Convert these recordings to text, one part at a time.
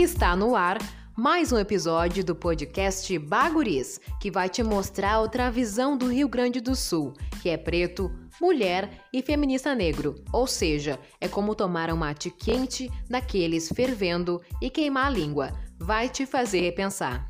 Está no ar mais um episódio do podcast Baguris, que vai te mostrar outra visão do Rio Grande do Sul, que é preto, mulher e feminista negro. Ou seja, é como tomar um mate quente daqueles fervendo e queimar a língua. Vai te fazer repensar.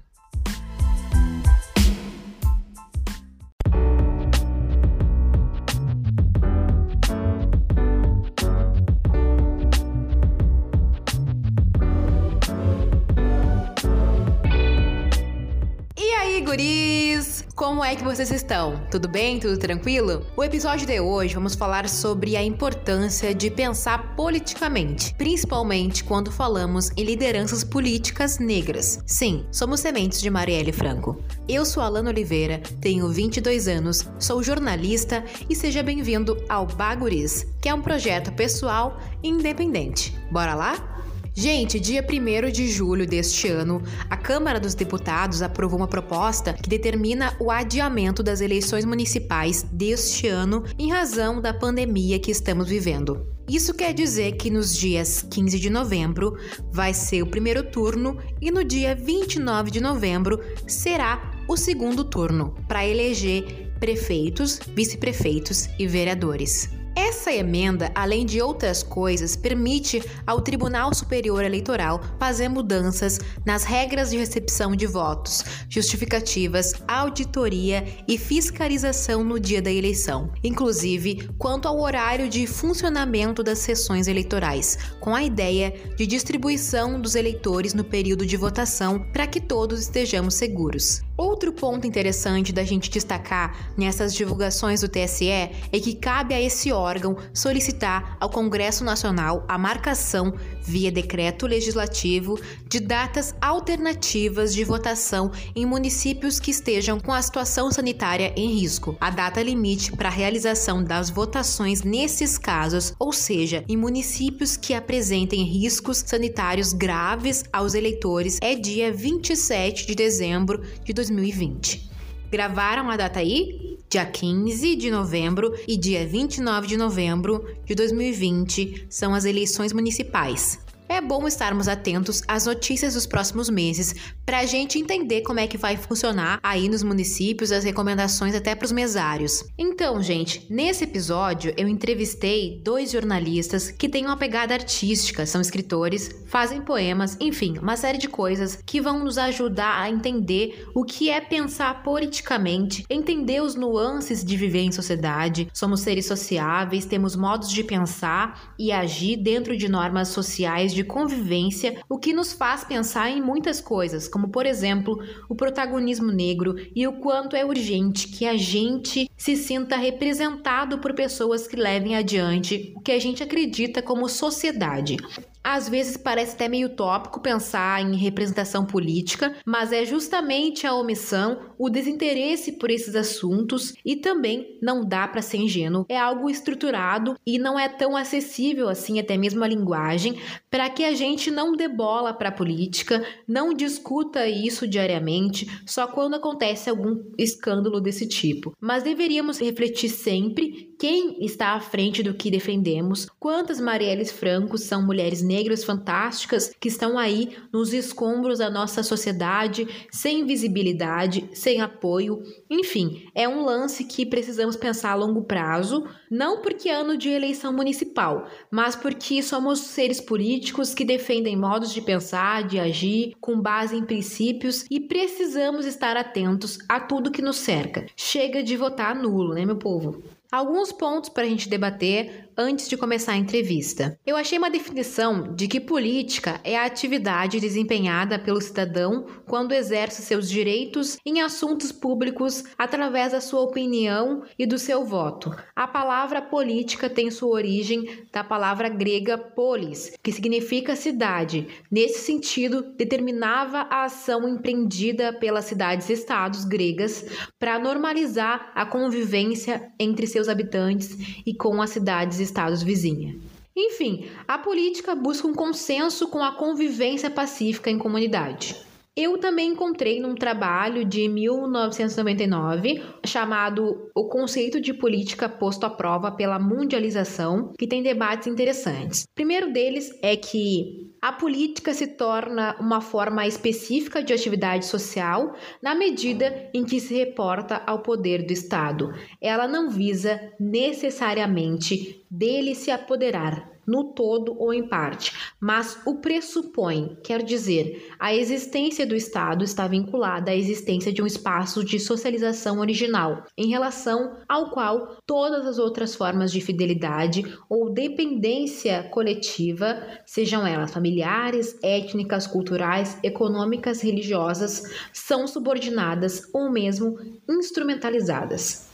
É que vocês estão? Tudo bem? Tudo tranquilo? O episódio de hoje vamos falar sobre a importância de pensar politicamente, principalmente quando falamos em lideranças políticas negras. Sim, somos sementes de Marielle Franco. Eu sou Alana Oliveira, tenho 22 anos, sou jornalista e seja bem-vindo ao Baguris, que é um projeto pessoal independente. Bora lá? Gente, dia 1 de julho deste ano, a Câmara dos Deputados aprovou uma proposta que determina o adiamento das eleições municipais deste ano em razão da pandemia que estamos vivendo. Isso quer dizer que nos dias 15 de novembro vai ser o primeiro turno e no dia 29 de novembro será o segundo turno para eleger prefeitos, vice-prefeitos e vereadores. Essa emenda, além de outras coisas, permite ao Tribunal Superior Eleitoral fazer mudanças nas regras de recepção de votos, justificativas, auditoria e fiscalização no dia da eleição, inclusive quanto ao horário de funcionamento das sessões eleitorais, com a ideia de distribuição dos eleitores no período de votação para que todos estejamos seguros. Outro ponto interessante da gente destacar nessas divulgações do TSE é que cabe a esse órgão solicitar ao Congresso Nacional a marcação, via decreto legislativo, de datas alternativas de votação em municípios que estejam com a situação sanitária em risco. A data limite para a realização das votações nesses casos, ou seja, em municípios que apresentem riscos sanitários graves aos eleitores, é dia 27 de dezembro de 2020. 2020. Gravaram a data aí? Dia 15 de novembro e dia 29 de novembro de 2020 são as eleições municipais. É bom estarmos atentos às notícias dos próximos meses para a gente entender como é que vai funcionar aí nos municípios as recomendações até para os mesários. Então, gente, nesse episódio eu entrevistei dois jornalistas que têm uma pegada artística, são escritores, fazem poemas, enfim, uma série de coisas que vão nos ajudar a entender o que é pensar politicamente, entender os nuances de viver em sociedade. Somos seres sociáveis, temos modos de pensar e agir dentro de normas sociais de convivência, o que nos faz pensar em muitas coisas, como por exemplo, o protagonismo negro e o quanto é urgente que a gente se sinta representado por pessoas que levem adiante o que a gente acredita como sociedade. Às vezes parece até meio tópico pensar em representação política, mas é justamente a omissão, o desinteresse por esses assuntos e também não dá para ser ingênuo. É algo estruturado e não é tão acessível assim, até mesmo a linguagem, para que a gente não dê bola para a política, não discuta isso diariamente, só quando acontece algum escândalo desse tipo. Mas deveríamos refletir sempre quem está à frente do que defendemos, quantas Marielles Francos são mulheres negras fantásticas que estão aí nos escombros da nossa sociedade, sem visibilidade, sem apoio. Enfim, é um lance que precisamos pensar a longo prazo, não porque é ano de eleição municipal, mas porque somos seres políticos que defendem modos de pensar, de agir, com base em princípios e precisamos estar atentos a tudo que nos cerca. Chega de votar nulo, né, meu povo? Alguns pontos para a gente debater antes de começar a entrevista. Eu achei uma definição de que política é a atividade desempenhada pelo cidadão quando exerce seus direitos em assuntos públicos através da sua opinião e do seu voto. A palavra política tem sua origem da palavra grega polis, que significa cidade. Nesse sentido, determinava a ação empreendida pelas cidades-estados gregas para normalizar a convivência entre seus habitantes e com as cidades estados vizinha. Enfim, a política busca um consenso com a convivência pacífica em comunidade. Eu também encontrei num trabalho de 1999 chamado O Conceito de Política Posto à Prova pela Mundialização, que tem debates interessantes. O primeiro deles é que a política se torna uma forma específica de atividade social na medida em que se reporta ao poder do Estado. Ela não visa necessariamente dele se apoderar, no todo ou em parte, mas o pressupõe, quer dizer, a existência do Estado está vinculada à existência de um espaço de socialização original, em relação ao qual todas as outras formas de fidelidade ou dependência coletiva, sejam elas familiares, étnicas, culturais, econômicas, religiosas, são subordinadas ou mesmo instrumentalizadas.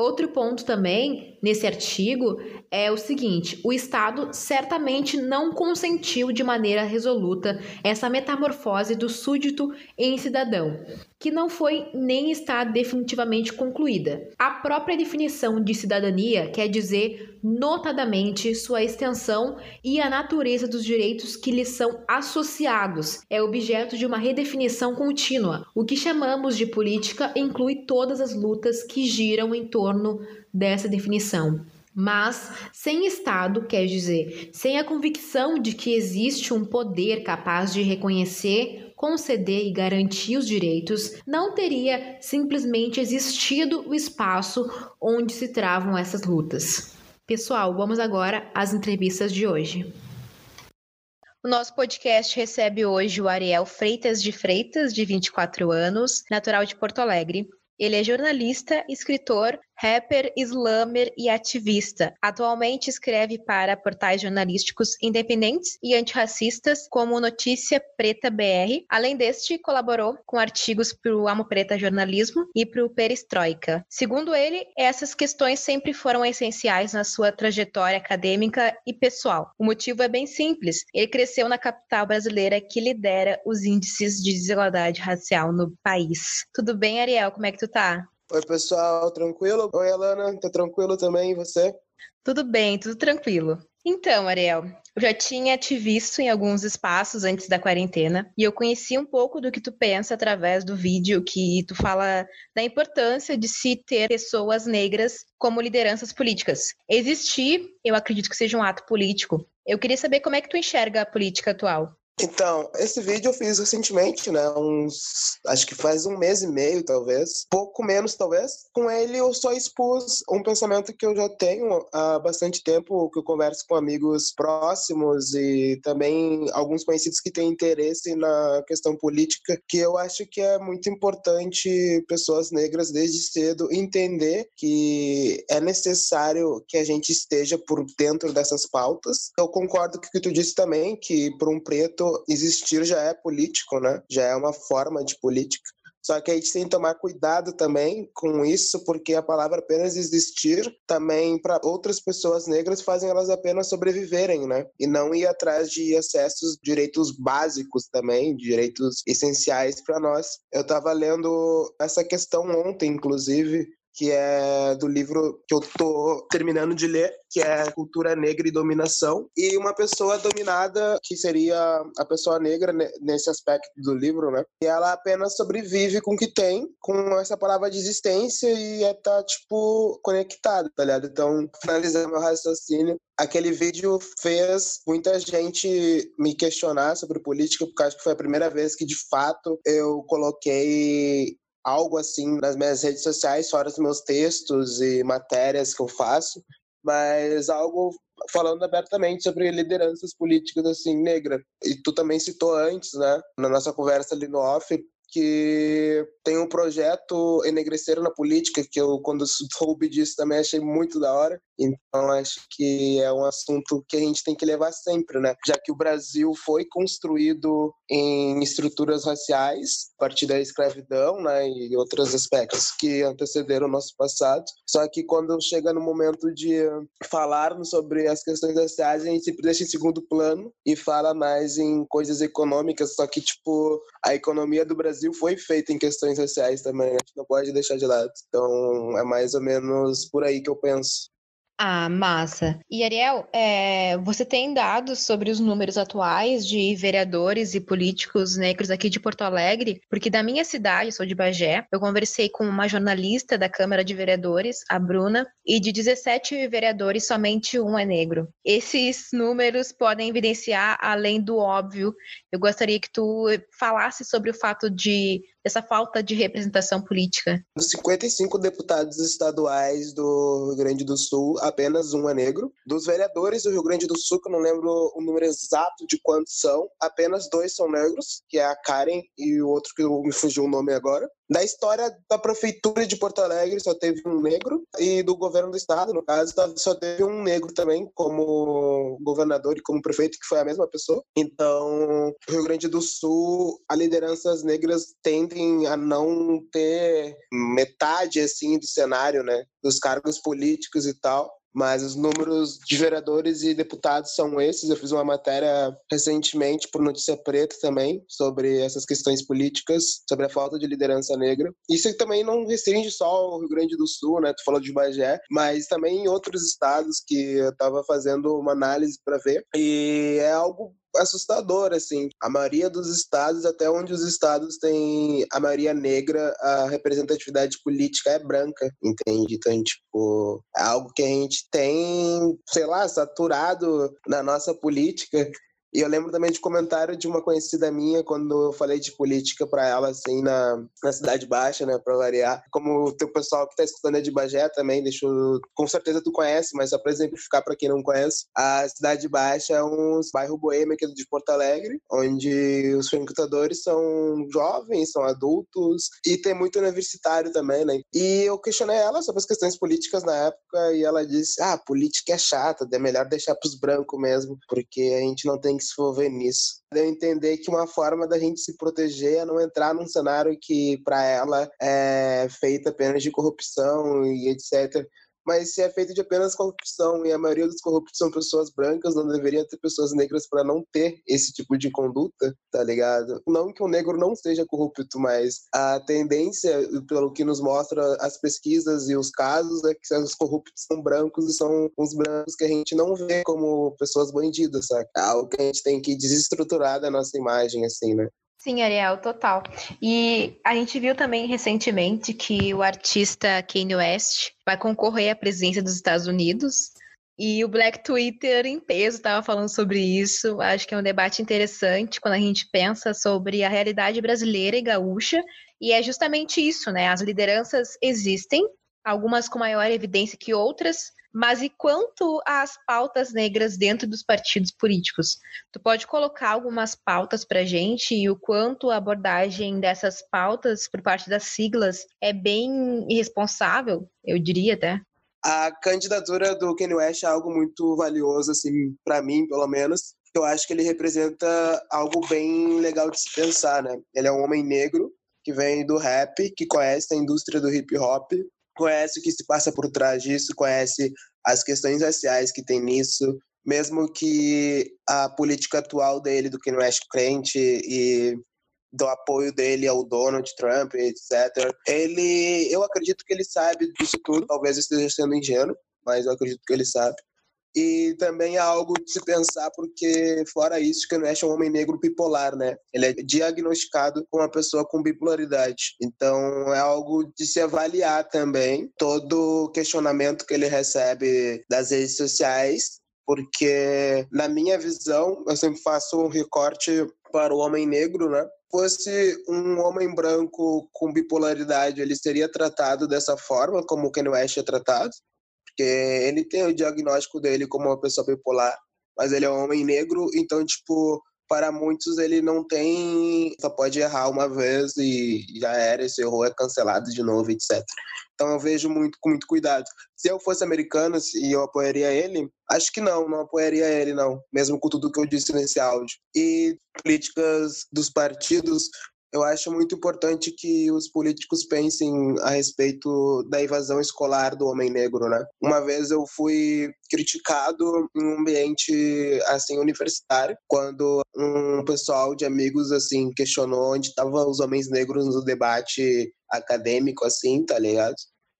Outro ponto também nesse artigo é o seguinte: o Estado certamente não consentiu de maneira resoluta essa metamorfose do súdito em cidadão, que não foi nem está definitivamente concluída. A própria definição de cidadania quer dizer, notadamente, sua extensão e a natureza dos direitos que lhes são associados. É objeto de uma redefinição contínua. O que chamamos de política inclui todas as lutas que giram em torno dessa definição. Mas sem Estado, quer dizer, sem a convicção de que existe um poder capaz de reconhecer conceder e garantir os direitos, não teria simplesmente existido o espaço onde se travam essas lutas. Pessoal, vamos agora às entrevistas de hoje. O nosso podcast recebe hoje o Ariel Freitas de Freitas, de 24 anos, natural de Porto Alegre. Ele é jornalista, escritor, rapper, slammer e ativista. Atualmente escreve para portais jornalísticos independentes e antirracistas como Notícia Preta BR. Além deste, colaborou com artigos para o Amo Preta Jornalismo e para o Perestroika. Segundo ele, essas questões sempre foram essenciais na sua trajetória acadêmica e pessoal. O motivo é bem simples. Ele cresceu na capital brasileira que lidera os índices de desigualdade racial no país. Tudo bem, Ariel? Como é que tu tá? Oi, pessoal, tranquilo? Oi, Alana, tá tranquilo também? E você? Tudo bem, tudo tranquilo. Então, Ariel, eu já tinha te visto em alguns espaços antes da quarentena e eu conheci um pouco do que tu pensa através do vídeo que tu fala da importância de se ter pessoas negras como lideranças políticas. Existir, eu acredito que seja um ato político. Eu queria saber como é que tu enxerga a política atual. Então, esse vídeo eu fiz recentemente, né? Uns. Acho que faz um mês e meio, talvez. Pouco menos, talvez. Com ele eu só expus um pensamento que eu já tenho há bastante tempo, que eu converso com amigos próximos e também alguns conhecidos que têm interesse na questão política, que eu acho que é muito importante pessoas negras desde cedo entender que é necessário que a gente esteja por dentro dessas pautas. Eu concordo com o que tu disse também, que para um preto existir já é político, né? Já é uma forma de política. Só que a gente tem que tomar cuidado também com isso, porque a palavra apenas existir também para outras pessoas negras fazem elas apenas sobreviverem, né? E não ir atrás de acessos, direitos básicos também, direitos essenciais para nós. Eu estava lendo essa questão ontem, inclusive, que é do livro que eu tô terminando de ler, que é Cultura Negra e Dominação, e uma pessoa dominada, que seria a pessoa negra nesse aspecto do livro, né? E ela apenas sobrevive com o que tem, com essa palavra de existência e é tá, tipo, conectada, tá ligado? Então, finalizando meu raciocínio, aquele vídeo fez muita gente me questionar sobre política, porque acho que foi a primeira vez que, de fato, eu coloquei algo assim nas minhas redes sociais, fora os meus textos e matérias que eu faço, mas algo falando abertamente sobre lideranças políticas assim negra. E tu também citou antes, né, na nossa conversa ali no off, que tem um projeto Enegrecer na Política, que eu, quando soube disso, também achei muito da hora. Então, acho que é um assunto que a gente tem que levar sempre, né? Já que o Brasil foi construído em estruturas raciais, a partir da escravidão, né? E outros aspectos que antecederam o nosso passado. Só que quando chega no momento de falarmos sobre as questões raciais, a gente sempre deixa em segundo plano e fala mais em coisas econômicas. Só que, tipo, a economia do Brasil foi feita em questões raciais também. A gente não pode deixar de lado. Então, é mais ou menos por aí que eu penso. Ah, massa. E Ariel, é, você tem dados sobre os números atuais de vereadores e políticos negros aqui de Porto Alegre? Porque da minha cidade, sou de Bagé, eu conversei com uma jornalista da Câmara de Vereadores, a Bruna, e de 17 vereadores, somente um é negro. Esses números podem evidenciar, além do óbvio, eu gostaria que tu falasse sobre o fato de essa falta de representação política? Dos 55 deputados estaduais do Rio Grande do Sul, apenas um é negro. Dos vereadores do Rio Grande do Sul, que eu não lembro o número exato de quantos são, apenas dois são negros, que é a Karen e o outro que me fugiu o nome agora. Da história da prefeitura de Porto Alegre só teve um negro e do governo do estado, no caso, só teve um negro também como governador e como prefeito, que foi a mesma pessoa. Então, Rio Grande do Sul, as lideranças negras tendem a não ter metade assim do cenário, né, dos cargos políticos e tal. Mas os números de vereadores e deputados são esses. Eu fiz uma matéria recentemente por Notícia Preta também sobre essas questões políticas, sobre a falta de liderança negra. Isso também não restringe só o Rio Grande do Sul, né? Tu falou de Bagé, mas também em outros estados que eu estava fazendo uma análise para ver. E é algo assustador, assim. A maioria dos estados, até onde os estados têm a maioria negra, a representatividade política é branca, entende? Então, tipo, é algo que a gente tem, sei lá, saturado na nossa política e eu lembro também de comentário de uma conhecida minha quando eu falei de política para ela, assim, na, na Cidade Baixa, né, para variar. Como o teu pessoal que tá escutando é de Bagé também, deixa eu... com certeza tu conhece, mas só para exemplificar para quem não conhece, a Cidade Baixa é um bairro boêmio aqui de Porto Alegre, onde os frequentadores são jovens, são adultos e tem muito universitário também, né? E eu questionei ela sobre as questões políticas na época e ela disse: "Ah, política é chata, é melhor deixar para os brancos mesmo, porque a gente não tem que se envolver nisso. Deu entender que uma forma da gente se proteger é não entrar num cenário que, para ela, é feito apenas de corrupção e etc mas se é feito de apenas corrupção e a maioria dos corruptos são pessoas brancas, não deveria ter pessoas negras para não ter esse tipo de conduta, tá ligado? Não que o negro não seja corrupto, mas a tendência, pelo que nos mostra as pesquisas e os casos, é que os corruptos são brancos e são os brancos que a gente não vê como pessoas bandidas, sabe? É algo que a gente tem que desestruturar da nossa imagem, assim, né? Sim, Ariel, total. E a gente viu também recentemente que o artista Kanye West vai concorrer à presidência dos Estados Unidos. E o Black Twitter em peso estava falando sobre isso. Acho que é um debate interessante quando a gente pensa sobre a realidade brasileira e gaúcha. E é justamente isso, né? As lideranças existem, algumas com maior evidência que outras, mas e quanto às pautas negras dentro dos partidos políticos? Tu pode colocar algumas pautas para gente e o quanto a abordagem dessas pautas por parte das siglas é bem irresponsável, eu diria até. A candidatura do Kanye West é algo muito valioso, assim, para mim, pelo menos. Eu acho que ele representa algo bem legal de se pensar, né? Ele é um homem negro que vem do rap, que conhece a indústria do hip hop conhece o que se passa por trás disso, conhece as questões raciais que tem nisso, mesmo que a política atual dele, do que não é crente e do apoio dele ao Donald Trump, etc. Ele, eu acredito que ele sabe disso tudo, talvez esteja sendo ingênuo, mas eu acredito que ele sabe. E também é algo de se pensar, porque fora isso, que Nash é um homem negro bipolar, né? Ele é diagnosticado com uma pessoa com bipolaridade. Então é algo de se avaliar também todo o questionamento que ele recebe das redes sociais, porque na minha visão, eu sempre faço um recorte para o homem negro, né? fosse um homem branco com bipolaridade, ele seria tratado dessa forma, como o Kanye West é tratado porque ele tem o diagnóstico dele como uma pessoa bipolar, mas ele é um homem negro, então, tipo, para muitos ele não tem. Só pode errar uma vez e já era, esse erro é cancelado de novo, etc. Então eu vejo muito com muito cuidado. Se eu fosse americano e eu apoiaria ele, acho que não, não apoiaria ele, não, mesmo com tudo que eu disse nesse áudio. E políticas dos partidos, eu acho muito importante que os políticos pensem a respeito da invasão escolar do homem negro, né? Uma vez eu fui criticado em um ambiente assim universitário, quando um pessoal de amigos assim questionou onde estavam os homens negros no debate acadêmico assim, tá ligado?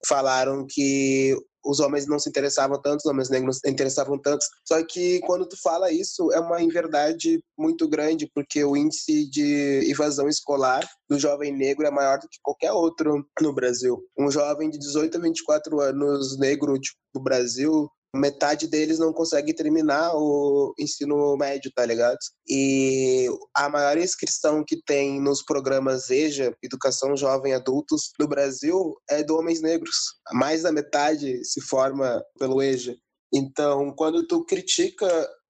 Falaram que os homens não se interessavam tanto, os homens negros não se interessavam tanto. Só que quando tu fala isso, é uma inverdade muito grande, porque o índice de evasão escolar do jovem negro é maior do que qualquer outro no Brasil. Um jovem de 18 a 24 anos negro tipo, do Brasil metade deles não consegue terminar o ensino médio, tá ligado? E a maior inscrição que tem nos programas EJA, Educação Jovem Adultos, no Brasil, é de homens negros. Mais da metade se forma pelo EJA. Então, quando tu critica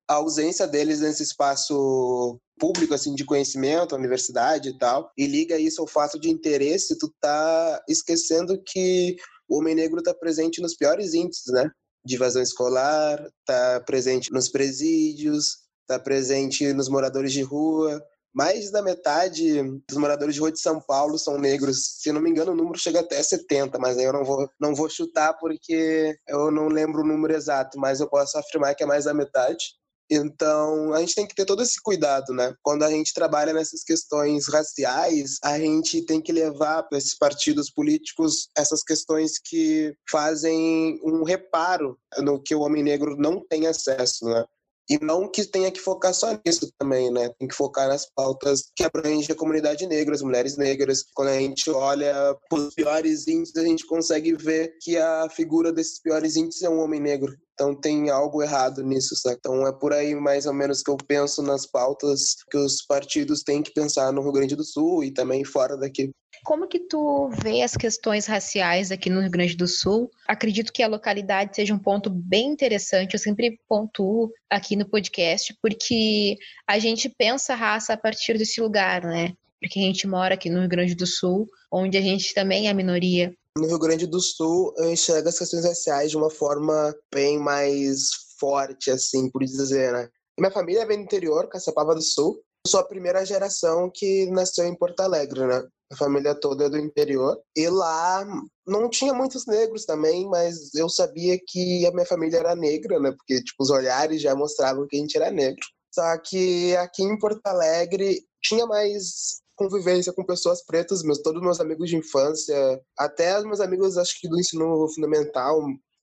a ausência deles nesse espaço público assim de conhecimento, universidade e tal, e liga isso ao fato de interesse, tu tá esquecendo que o homem negro está presente nos piores índices, né? De evasão escolar, está presente nos presídios, está presente nos moradores de rua. Mais da metade dos moradores de rua de São Paulo são negros. Se não me engano, o número chega até 70, mas aí eu não vou, não vou chutar porque eu não lembro o número exato, mas eu posso afirmar que é mais da metade. Então, a gente tem que ter todo esse cuidado, né? Quando a gente trabalha nessas questões raciais, a gente tem que levar para esses partidos políticos essas questões que fazem um reparo no que o homem negro não tem acesso, né? E não que tenha que focar só nisso também, né? Tem que focar nas pautas que abrangem a comunidade negra, as mulheres negras. Quando a gente olha os piores índices, a gente consegue ver que a figura desses piores índices é um homem negro. Então tem algo errado nisso, sabe? Então é por aí mais ou menos que eu penso nas pautas que os partidos têm que pensar no Rio Grande do Sul e também fora daqui. Como que tu vê as questões raciais aqui no Rio Grande do Sul? Acredito que a localidade seja um ponto bem interessante. Eu sempre pontuo aqui no podcast, porque a gente pensa raça a partir desse lugar, né? Porque a gente mora aqui no Rio Grande do Sul, onde a gente também é minoria. No Rio Grande do Sul, eu enxergo as questões raciais de uma forma bem mais forte, assim, por dizer, né? Minha família vem do interior, Caçapava do Sul. Eu sou a primeira geração que nasceu em Porto Alegre, né? a família toda é do interior. E lá não tinha muitos negros também, mas eu sabia que a minha família era negra, né? Porque tipo os olhares já mostravam que a gente era negro. Só que aqui em Porto Alegre tinha mais convivência com pessoas pretas, meus todos meus amigos de infância, até os meus amigos acho que do ensino fundamental,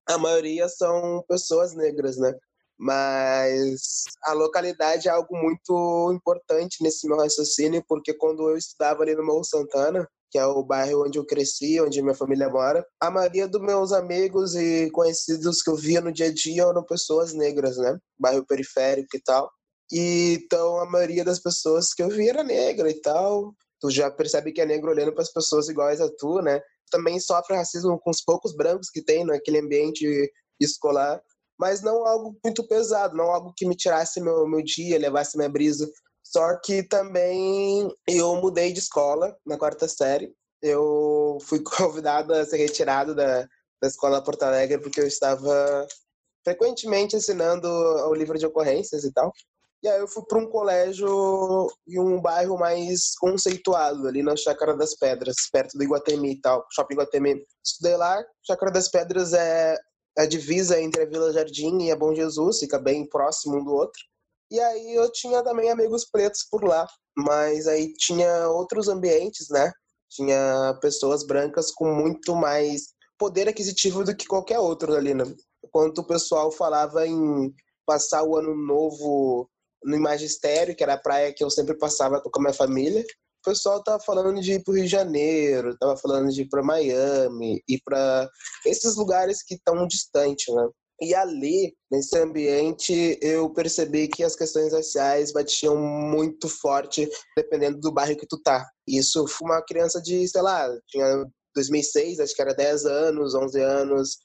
a maioria são pessoas negras, né? Mas a localidade é algo muito importante nesse meu raciocínio, porque quando eu estudava ali no Morro Santana, que é o bairro onde eu cresci, onde minha família mora, a maioria dos meus amigos e conhecidos que eu via no dia a dia eram pessoas negras, né? Bairro periférico e tal. E então a maioria das pessoas que eu via era negra e tal. Tu já percebe que é negro olhando para as pessoas iguais a tu, né? Também sofre racismo com os poucos brancos que tem naquele ambiente escolar mas não algo muito pesado, não algo que me tirasse meu, meu dia, levasse minha brisa. Só que também eu mudei de escola na quarta série. Eu fui convidado a ser retirado da, da escola Porto Alegre porque eu estava frequentemente assinando o livro de ocorrências e tal. E aí eu fui para um colégio em um bairro mais conceituado, ali na Chácara das Pedras, perto do Iguatemi e tal, Shopping Iguatemi. Estudei lá, Chácara das Pedras é a divisa entre a Vila Jardim e a Bom Jesus, fica bem próximo um do outro. E aí eu tinha também amigos pretos por lá, mas aí tinha outros ambientes, né? Tinha pessoas brancas com muito mais poder aquisitivo do que qualquer outro ali, né? Enquanto o pessoal falava em passar o ano novo no magistério, que era a praia que eu sempre passava com a minha família, o pessoal tava falando de ir pro Rio de Janeiro, tava falando de ir para Miami, ir para esses lugares que estão distantes, né? E ali, nesse ambiente, eu percebi que as questões raciais batiam muito forte dependendo do bairro que tu tá. Isso foi uma criança de, sei lá, tinha 2006, acho que era 10 anos, 11 anos.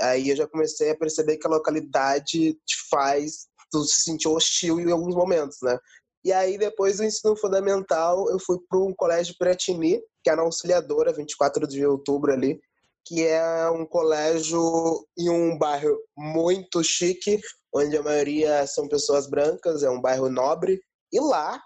Aí eu já comecei a perceber que a localidade te faz tu se sentir hostil em alguns momentos, né? E aí, depois do ensino fundamental, eu fui para um colégio Piratini, que era Auxiliadora, 24 de outubro ali, que é um colégio em um bairro muito chique, onde a maioria são pessoas brancas, é um bairro nobre. E lá,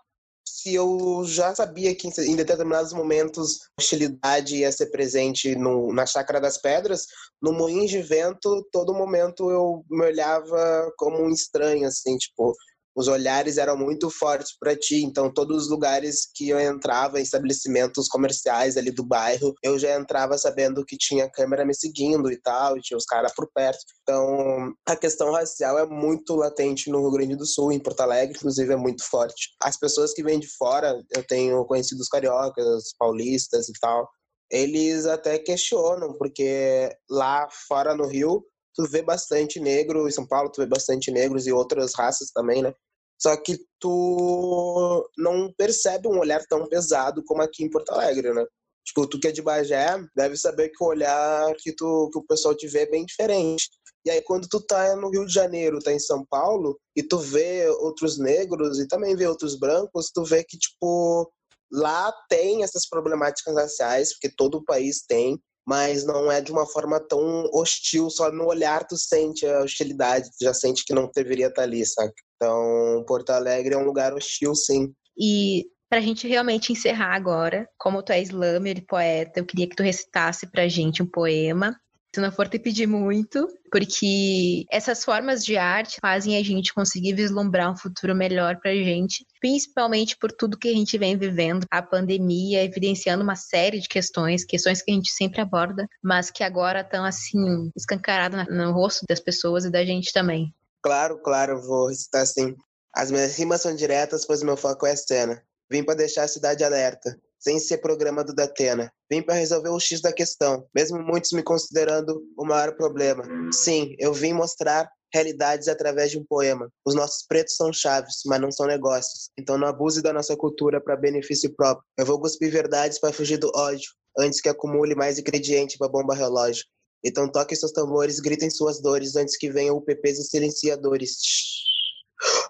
se eu já sabia que em determinados momentos a hostilidade ia ser presente no, na Chácara das Pedras, no Moinho de Vento, todo momento eu me olhava como um estranho, assim, tipo, os olhares eram muito fortes para ti. Então, todos os lugares que eu entrava, em estabelecimentos comerciais ali do bairro, eu já entrava sabendo que tinha câmera me seguindo e tal, e tinha os caras por perto. Então, a questão racial é muito latente no Rio Grande do Sul, em Porto Alegre, inclusive, é muito forte. As pessoas que vêm de fora, eu tenho conhecidos cariocas, paulistas e tal, eles até questionam, porque lá fora no Rio, tu vê bastante negro, em São Paulo tu vê bastante negros e outras raças também, né? Só que tu não percebe um olhar tão pesado como aqui em Porto Alegre, né? Tipo, tu que é de Bagé, deve saber que o olhar que, tu, que o pessoal te vê é bem diferente. E aí, quando tu tá no Rio de Janeiro, tá em São Paulo, e tu vê outros negros e também vê outros brancos, tu vê que, tipo, lá tem essas problemáticas raciais, porque todo o país tem, mas não é de uma forma tão hostil, só no olhar tu sente a hostilidade, tu já sente que não deveria estar tá ali, sabe? Então, Porto Alegre é um lugar hostil, sim. E para a gente realmente encerrar agora, como tu é slammer e poeta, eu queria que tu recitasse pra gente um poema se não for te pedir muito, porque essas formas de arte fazem a gente conseguir vislumbrar um futuro melhor pra gente, principalmente por tudo que a gente vem vivendo, a pandemia evidenciando uma série de questões, questões que a gente sempre aborda, mas que agora estão assim escancaradas no rosto das pessoas e da gente também. Claro, claro, vou recitar assim. As minhas rimas são diretas, pois meu foco é a cena. Vim para deixar a cidade alerta sem ser programa do Datena. Vim para resolver o X da questão, mesmo muitos me considerando o maior problema. Sim, eu vim mostrar realidades através de um poema. Os nossos pretos são chaves, mas não são negócios. Então não abuse da nossa cultura para benefício próprio. Eu vou cuspir verdades para fugir do ódio, antes que acumule mais ingrediente para bomba relógio. Então toquem seus tambores, gritem suas dores, antes que venham UPPs e silenciadores.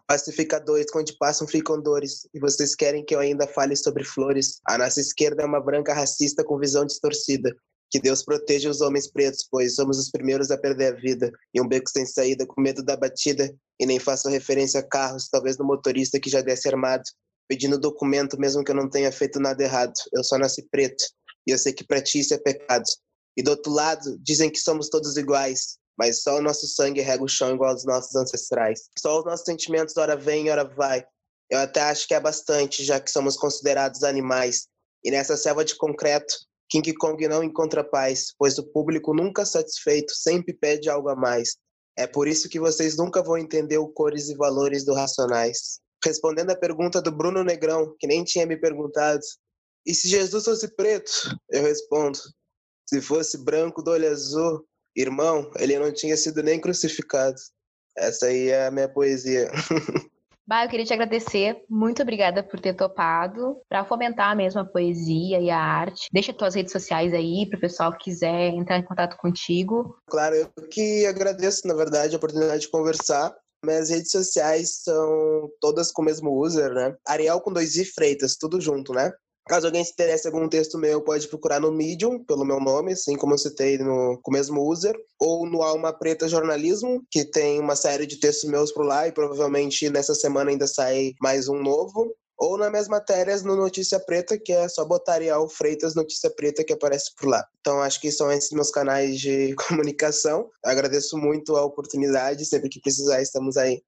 Pacificadores, onde passam ficam dores. E vocês querem que eu ainda fale sobre flores? A nossa esquerda é uma branca racista com visão distorcida. Que Deus proteja os homens pretos, pois somos os primeiros a perder a vida. E um beco sem saída, com medo da batida. E nem faço referência a carros, talvez no motorista que já desce armado. Pedindo documento, mesmo que eu não tenha feito nada errado. Eu só nasci preto. E eu sei que pra ti isso é pecado. E do outro lado, dizem que somos todos iguais mas só o nosso sangue rega o chão igual aos nossos ancestrais. Só os nossos sentimentos, hora vem, hora vai. Eu até acho que é bastante, já que somos considerados animais. E nessa selva de concreto, King Kong não encontra paz, pois o público nunca satisfeito sempre pede algo a mais. É por isso que vocês nunca vão entender o cores e valores do Racionais. Respondendo à pergunta do Bruno Negrão, que nem tinha me perguntado, e se Jesus fosse preto? Eu respondo, se fosse branco do olho azul, Irmão, ele não tinha sido nem crucificado. Essa aí é a minha poesia. Bah, eu queria te agradecer. Muito obrigada por ter topado para fomentar mesmo a poesia e a arte. Deixa tuas redes sociais aí para o pessoal que quiser entrar em contato contigo. Claro, eu que agradeço, na verdade, a oportunidade de conversar. Minhas redes sociais são todas com o mesmo user, né? Ariel com dois i Freitas, tudo junto, né? Caso alguém se interesse em algum texto meu, pode procurar no Medium, pelo meu nome, assim como eu citei no, com o mesmo user, ou no Alma Preta Jornalismo, que tem uma série de textos meus por lá e provavelmente nessa semana ainda sai mais um novo. Ou nas minhas matérias no Notícia Preta, que é só botar Ariel Freitas Notícia Preta que aparece por lá. Então acho que são esses meus canais de comunicação. Agradeço muito a oportunidade, sempre que precisar estamos aí.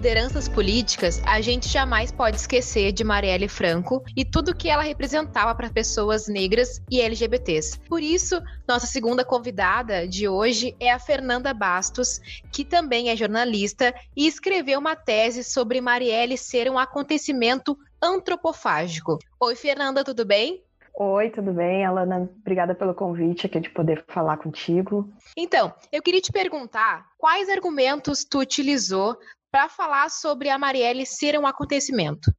Lideranças políticas, a gente jamais pode esquecer de Marielle Franco e tudo que ela representava para pessoas negras e LGBTs. Por isso, nossa segunda convidada de hoje é a Fernanda Bastos, que também é jornalista e escreveu uma tese sobre Marielle ser um acontecimento antropofágico. Oi, Fernanda, tudo bem? Oi, tudo bem, Alana? Obrigada pelo convite aqui de poder falar contigo. Então, eu queria te perguntar quais argumentos tu utilizou para falar sobre a Marielle ser um acontecimento.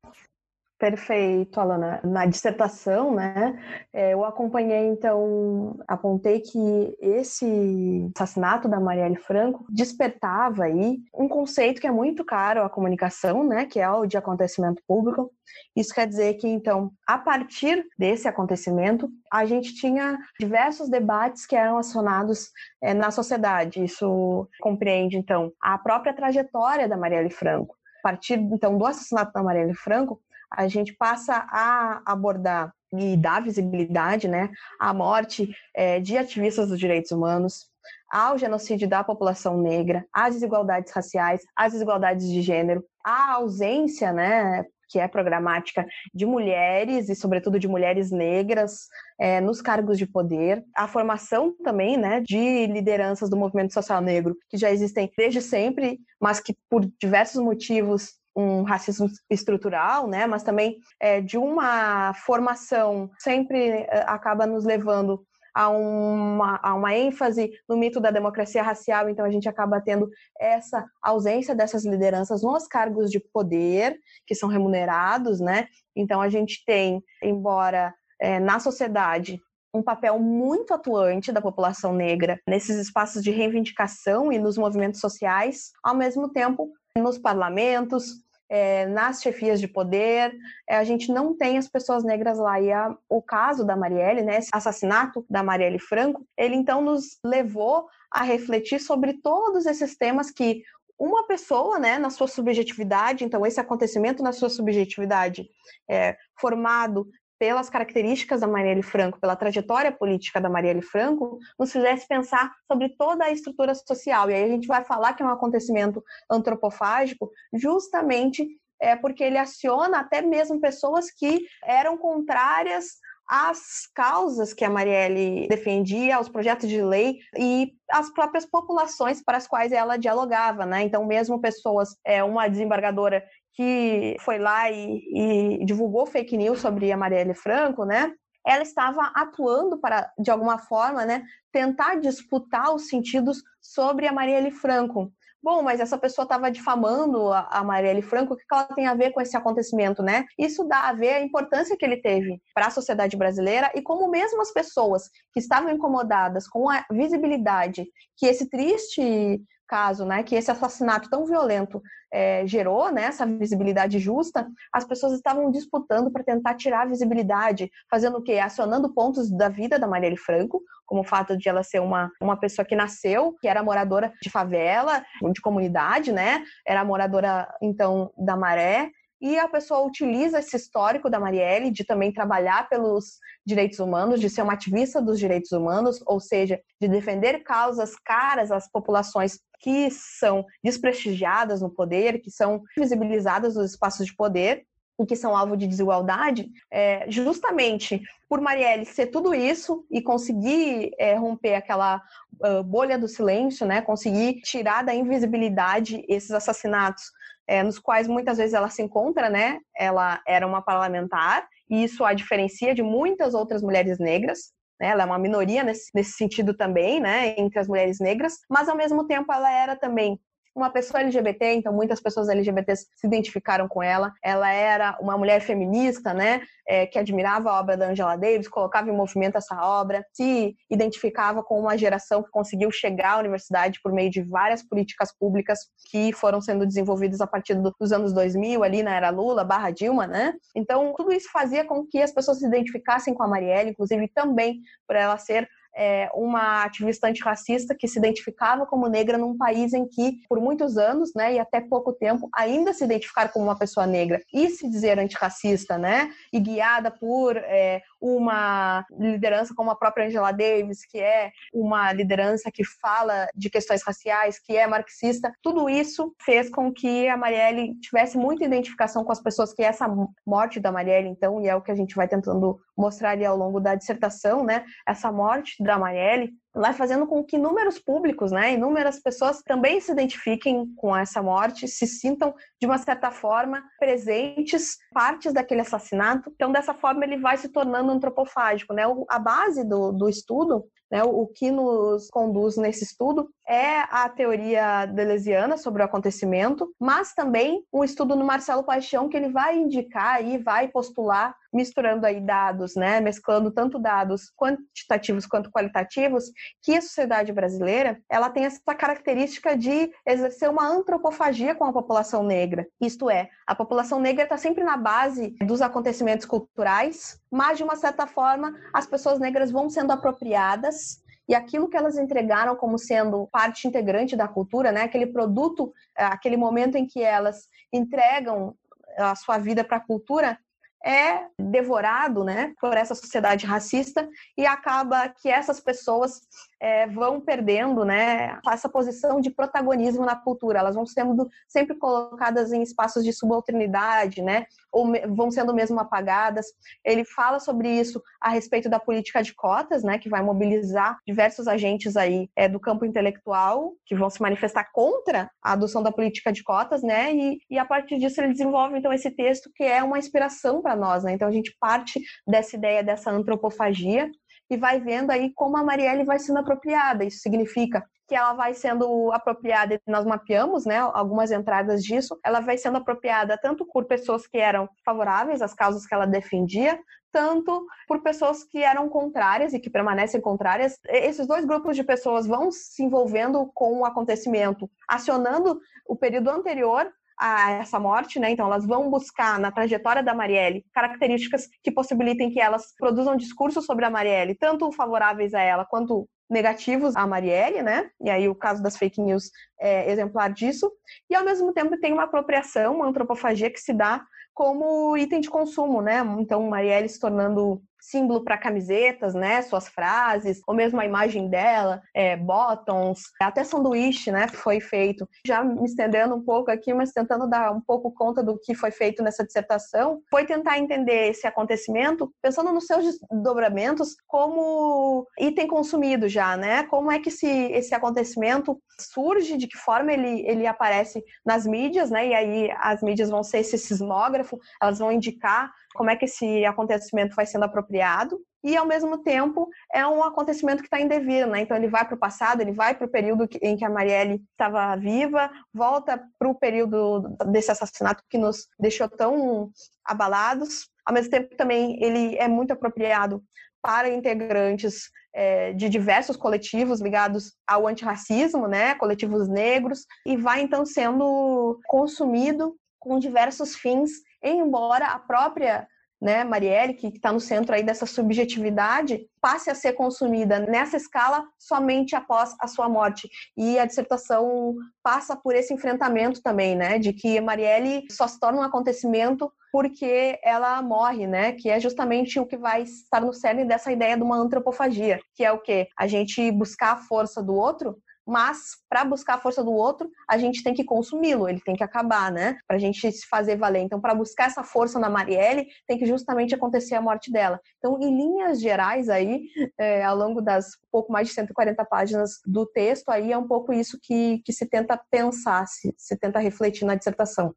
Perfeito, Alana. Na dissertação, né, é, eu acompanhei, então, apontei que esse assassinato da Marielle Franco despertava aí um conceito que é muito caro à comunicação, né, que é o de acontecimento público. Isso quer dizer que, então, a partir desse acontecimento, a gente tinha diversos debates que eram acionados é, na sociedade. Isso compreende, então, a própria trajetória da Marielle Franco. A partir, então, do assassinato da Marielle Franco, a gente passa a abordar e dar visibilidade né, à morte é, de ativistas dos direitos humanos, ao genocídio da população negra, às desigualdades raciais, às desigualdades de gênero, à ausência, né, que é programática, de mulheres e, sobretudo, de mulheres negras é, nos cargos de poder, a formação também né, de lideranças do movimento social negro, que já existem desde sempre, mas que, por diversos motivos, um racismo estrutural, né, mas também é, de uma formação sempre é, acaba nos levando a uma, a uma ênfase no mito da democracia racial, então a gente acaba tendo essa ausência dessas lideranças nos cargos de poder, que são remunerados, né? Então a gente tem, embora é, na sociedade um papel muito atuante da população negra nesses espaços de reivindicação e nos movimentos sociais, ao mesmo tempo nos parlamentos, é, nas chefias de poder, é, a gente não tem as pessoas negras lá. E a, o caso da Marielle, né, esse assassinato da Marielle Franco, ele então nos levou a refletir sobre todos esses temas que uma pessoa, né, na sua subjetividade, então esse acontecimento na sua subjetividade, é, formado pelas características da Marielle Franco, pela trajetória política da Marielle Franco, nos fizesse pensar sobre toda a estrutura social. E aí a gente vai falar que é um acontecimento antropofágico, justamente é porque ele aciona até mesmo pessoas que eram contrárias às causas que a Marielle defendia, aos projetos de lei e às próprias populações para as quais ela dialogava, né? Então, mesmo pessoas, é, uma desembargadora que foi lá e, e divulgou fake news sobre a Marielle Franco, né? Ela estava atuando para, de alguma forma, né, tentar disputar os sentidos sobre a Marielle Franco. Bom, mas essa pessoa estava difamando a, Marielle Franco, o que ela tem a ver com esse acontecimento, né? Isso dá a ver a importância que ele teve para a sociedade brasileira e como mesmo as pessoas que estavam incomodadas com a visibilidade que esse triste caso, né, que esse assassinato tão violento é, gerou, né, essa visibilidade justa, as pessoas estavam disputando para tentar tirar a visibilidade, fazendo o quê? Acionando pontos da vida da Marielle Franco, como o fato de ela ser uma, uma pessoa que nasceu, que era moradora de favela, de comunidade, né, era moradora, então, da Maré, e a pessoa utiliza esse histórico da Marielle de também trabalhar pelos direitos humanos, de ser uma ativista dos direitos humanos, ou seja, de defender causas caras às populações que são desprestigiadas no poder, que são visibilizadas nos espaços de poder e que são alvo de desigualdade, é, justamente por Marielle ser tudo isso e conseguir é, romper aquela uh, bolha do silêncio, né, conseguir tirar da invisibilidade esses assassinatos é, nos quais muitas vezes ela se encontra, né? Ela era uma parlamentar e isso a diferencia de muitas outras mulheres negras. Né? Ela é uma minoria nesse, nesse sentido também, né? Entre as mulheres negras, mas ao mesmo tempo ela era também uma pessoa LGBT, então muitas pessoas LGBTs se identificaram com ela. Ela era uma mulher feminista, né, é, que admirava a obra da Angela Davis, colocava em movimento essa obra, se identificava com uma geração que conseguiu chegar à universidade por meio de várias políticas públicas que foram sendo desenvolvidas a partir dos anos 2000, ali na era Lula, barra Dilma, né? Então, tudo isso fazia com que as pessoas se identificassem com a Marielle, inclusive também por ela ser é, uma ativista antirracista que se identificava como negra num país em que, por muitos anos, né, e até pouco tempo, ainda se identificar como uma pessoa negra e se dizer antirracista, né, e guiada por é, uma liderança como a própria Angela Davis, que é uma liderança que fala de questões raciais, que é marxista, tudo isso fez com que a Marielle tivesse muita identificação com as pessoas que essa morte da Marielle, então, e é o que a gente vai tentando mostrar ali ao longo da dissertação, né, essa morte da Marielle vai fazendo com que inúmeros públicos, né, inúmeras pessoas também se identifiquem com essa morte, se sintam de uma certa forma presentes, partes daquele assassinato. Então, dessa forma, ele vai se tornando antropofágico, né? A base do, do estudo né, o que nos conduz nesse estudo é a teoria deleuziana sobre o acontecimento, mas também um estudo no Marcelo Paixão que ele vai indicar e vai postular misturando aí dados, né, mesclando tanto dados quantitativos quanto qualitativos, que a sociedade brasileira, ela tem essa característica de exercer uma antropofagia com a população negra. Isto é, a população negra está sempre na base dos acontecimentos culturais, mas de uma certa forma as pessoas negras vão sendo apropriadas e aquilo que elas entregaram como sendo parte integrante da cultura, né, aquele produto, aquele momento em que elas entregam a sua vida para a cultura, é devorado né, por essa sociedade racista e acaba que essas pessoas é, vão perdendo né, essa posição de protagonismo na cultura. Elas vão sendo sempre colocadas em espaços de subalternidade, né, ou vão sendo mesmo apagadas. Ele fala sobre isso a respeito da política de cotas, né, que vai mobilizar diversos agentes aí é, do campo intelectual que vão se manifestar contra a adoção da política de cotas, né, e, e a partir disso ele desenvolve então esse texto que é uma inspiração para nós, né. Então a gente parte dessa ideia dessa antropofagia e vai vendo aí como a Marielle vai sendo apropriada. Isso significa que ela vai sendo apropriada, nós mapeamos né, algumas entradas disso, ela vai sendo apropriada tanto por pessoas que eram favoráveis às causas que ela defendia, tanto por pessoas que eram contrárias e que permanecem contrárias. Esses dois grupos de pessoas vão se envolvendo com o acontecimento, acionando o período anterior a essa morte, né? Então elas vão buscar na trajetória da Marielle características que possibilitem que elas produzam discursos sobre a Marielle, tanto favoráveis a ela quanto negativos à Marielle, né? E aí o caso das fake news é exemplar disso. E ao mesmo tempo tem uma apropriação, uma antropofagia que se dá como item de consumo, né? Então Marielle se tornando símbolo para camisetas, né? Suas frases, ou mesmo a imagem dela, é, bottoms, até sanduíche, né? Foi feito. Já me estendendo um pouco aqui, mas tentando dar um pouco conta do que foi feito nessa dissertação, foi tentar entender esse acontecimento pensando nos seus desdobramentos como item consumido já, né? Como é que esse, esse acontecimento surge, de que forma ele, ele aparece nas mídias, né? E aí as mídias vão ser esse sismógrafo, elas vão indicar como é que esse acontecimento vai sendo apropriado e ao mesmo tempo é um acontecimento que está indevido, né? Então ele vai para o passado, ele vai para o período em que a Marielle estava viva, volta para o período desse assassinato que nos deixou tão abalados. Ao mesmo tempo também ele é muito apropriado para integrantes é, de diversos coletivos ligados ao antirracismo, né? Coletivos negros e vai então sendo consumido com diversos fins embora a própria né, Marielle, que está no centro aí dessa subjetividade, passe a ser consumida nessa escala somente após a sua morte. E a dissertação passa por esse enfrentamento também, né, de que Marielle só se torna um acontecimento porque ela morre, né, que é justamente o que vai estar no cerne dessa ideia de uma antropofagia, que é o que a gente buscar a força do outro mas para buscar a força do outro, a gente tem que consumi-lo, ele tem que acabar, né? Para a gente se fazer valer. Então, para buscar essa força na Marielle, tem que justamente acontecer a morte dela. Então, em linhas gerais, aí, é, ao longo das pouco mais de 140 páginas do texto, aí é um pouco isso que, que se tenta pensar, se, se tenta refletir na dissertação.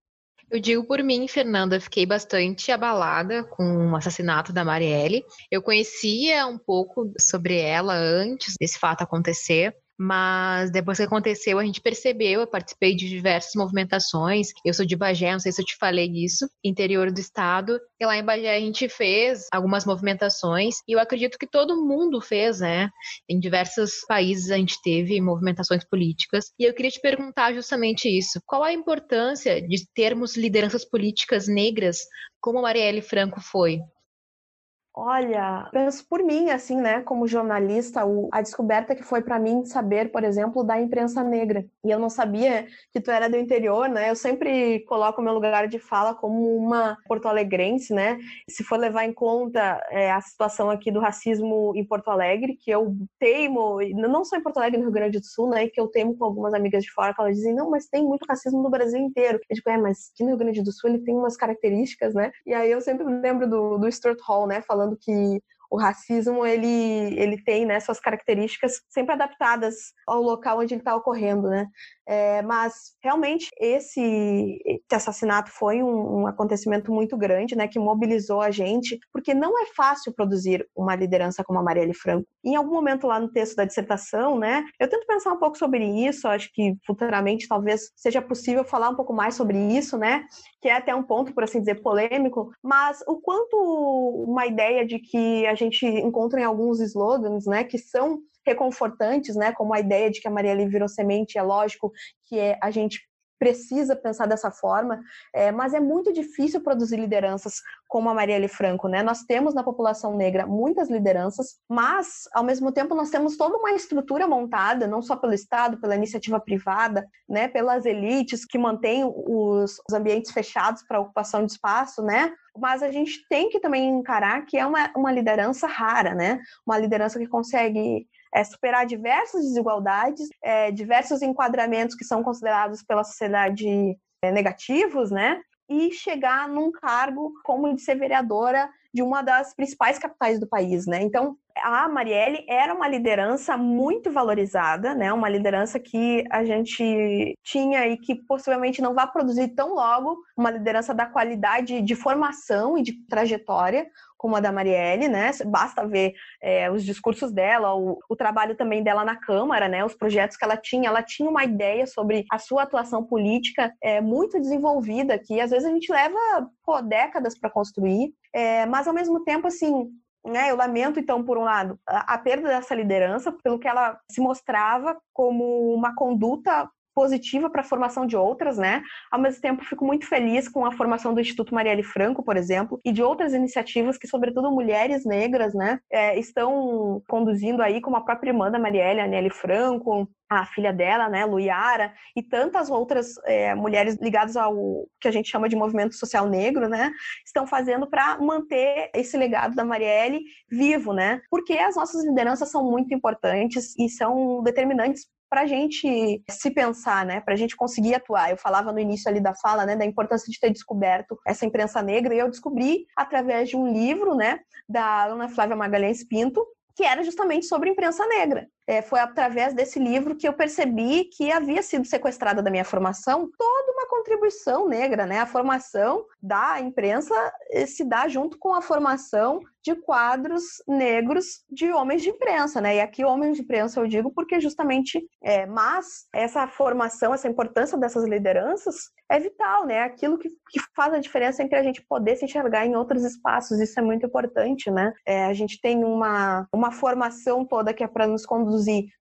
Eu digo por mim, Fernanda, fiquei bastante abalada com o assassinato da Marielle. Eu conhecia um pouco sobre ela antes desse fato acontecer, mas depois que aconteceu, a gente percebeu, eu participei de diversas movimentações. Eu sou de Bagé, não sei se eu te falei isso, interior do estado. E lá em Bagé a gente fez algumas movimentações e eu acredito que todo mundo fez, né? Em diversos países a gente teve movimentações políticas. E eu queria te perguntar justamente isso. Qual a importância de termos lideranças políticas negras como a Marielle Franco foi? Olha, penso por mim, assim, né, como jornalista, o, a descoberta que foi para mim saber, por exemplo, da imprensa negra. E eu não sabia que tu era do interior, né? Eu sempre coloco o meu lugar de fala como uma porto-alegrense, né? Se for levar em conta é, a situação aqui do racismo em Porto Alegre, que eu teimo, não só em Porto Alegre, no Rio Grande do Sul, né? Que eu teimo com algumas amigas de fora, que elas dizem, não, mas tem muito racismo no Brasil inteiro. Eu digo, é, mas aqui no Rio Grande do Sul ele tem umas características, né? E aí eu sempre lembro do, do Stuart Hall, né? Falando falando que o racismo ele, ele tem né, suas características sempre adaptadas ao local onde ele está ocorrendo, né? É, mas realmente esse, esse assassinato foi um, um, acontecimento muito grande, né, que mobilizou a gente, porque não é fácil produzir uma liderança como a Marielle Franco. Em algum momento lá no texto da dissertação, né, eu tento pensar um pouco sobre isso. Acho que futuramente talvez seja possível falar um pouco mais sobre isso, né, que é até um ponto, por assim dizer, polêmico. Mas o quanto uma ideia de que a gente encontra em alguns slogans, né, que são reconfortantes, né? Como a ideia de que a Marielle virou semente, é lógico que é, a gente precisa pensar dessa forma, é, mas é muito difícil produzir lideranças como a Marielle Franco, né? Nós temos na população negra muitas lideranças, mas ao mesmo tempo nós temos toda uma estrutura montada, não só pelo Estado, pela iniciativa privada, né? Pelas elites que mantêm os, os ambientes fechados para ocupação de espaço, né? Mas a gente tem que também encarar que é uma, uma liderança rara, né? Uma liderança que consegue é, superar diversas desigualdades, é, diversos enquadramentos que são considerados pela sociedade é, negativos, né? E chegar num cargo como de ser vereadora de uma das principais capitais do país, né? Então, a Marielle era uma liderança muito valorizada, né? Uma liderança que a gente tinha e que possivelmente não vai produzir tão logo uma liderança da qualidade de formação e de trajetória como a da Marielle, né? Basta ver é, os discursos dela, o, o, trabalho também dela na Câmara, né? Os projetos que ela tinha. Ela tinha uma ideia sobre a sua atuação política é, muito desenvolvida, que às vezes a gente leva pô, décadas para construir, é, mas ao mesmo tempo, assim, né, eu lamento, então, por um lado, a, a perda dessa liderança, pelo que ela se mostrava como uma conduta positiva para a formação de outras, né? Ao mesmo tempo, fico muito feliz com a formação do Instituto Marielle Franco, por exemplo, e de outras iniciativas que, sobretudo, mulheres negras, né, é, estão conduzindo aí, como a própria irmã da Marielle, a Nelly Franco, a filha dela, né, Luiara, e tantas outras é, mulheres ligadas ao que a gente chama de movimento social negro, né, estão fazendo para manter esse legado da Marielle vivo, né, porque as nossas lideranças são muito importantes e são determinantes para a gente se pensar, né, para a gente conseguir atuar. Eu falava no início ali da fala, né, da importância de ter descoberto essa imprensa negra e eu descobri através de um livro, né, da Ana Flávia Magalhães Pinto, que era justamente sobre imprensa negra. É, foi através desse livro que eu percebi que havia sido sequestrada da minha formação toda uma contribuição negra, né? A formação da imprensa eh, se dá junto com a formação de quadros negros de homens de imprensa, né? E aqui homens de imprensa eu digo porque justamente, é, mas essa formação, essa importância dessas lideranças é vital, né? Aquilo que, que faz a diferença entre a gente poder se enxergar em outros espaços, isso é muito importante, né? É, a gente tem uma, uma formação toda que é para nos conduzir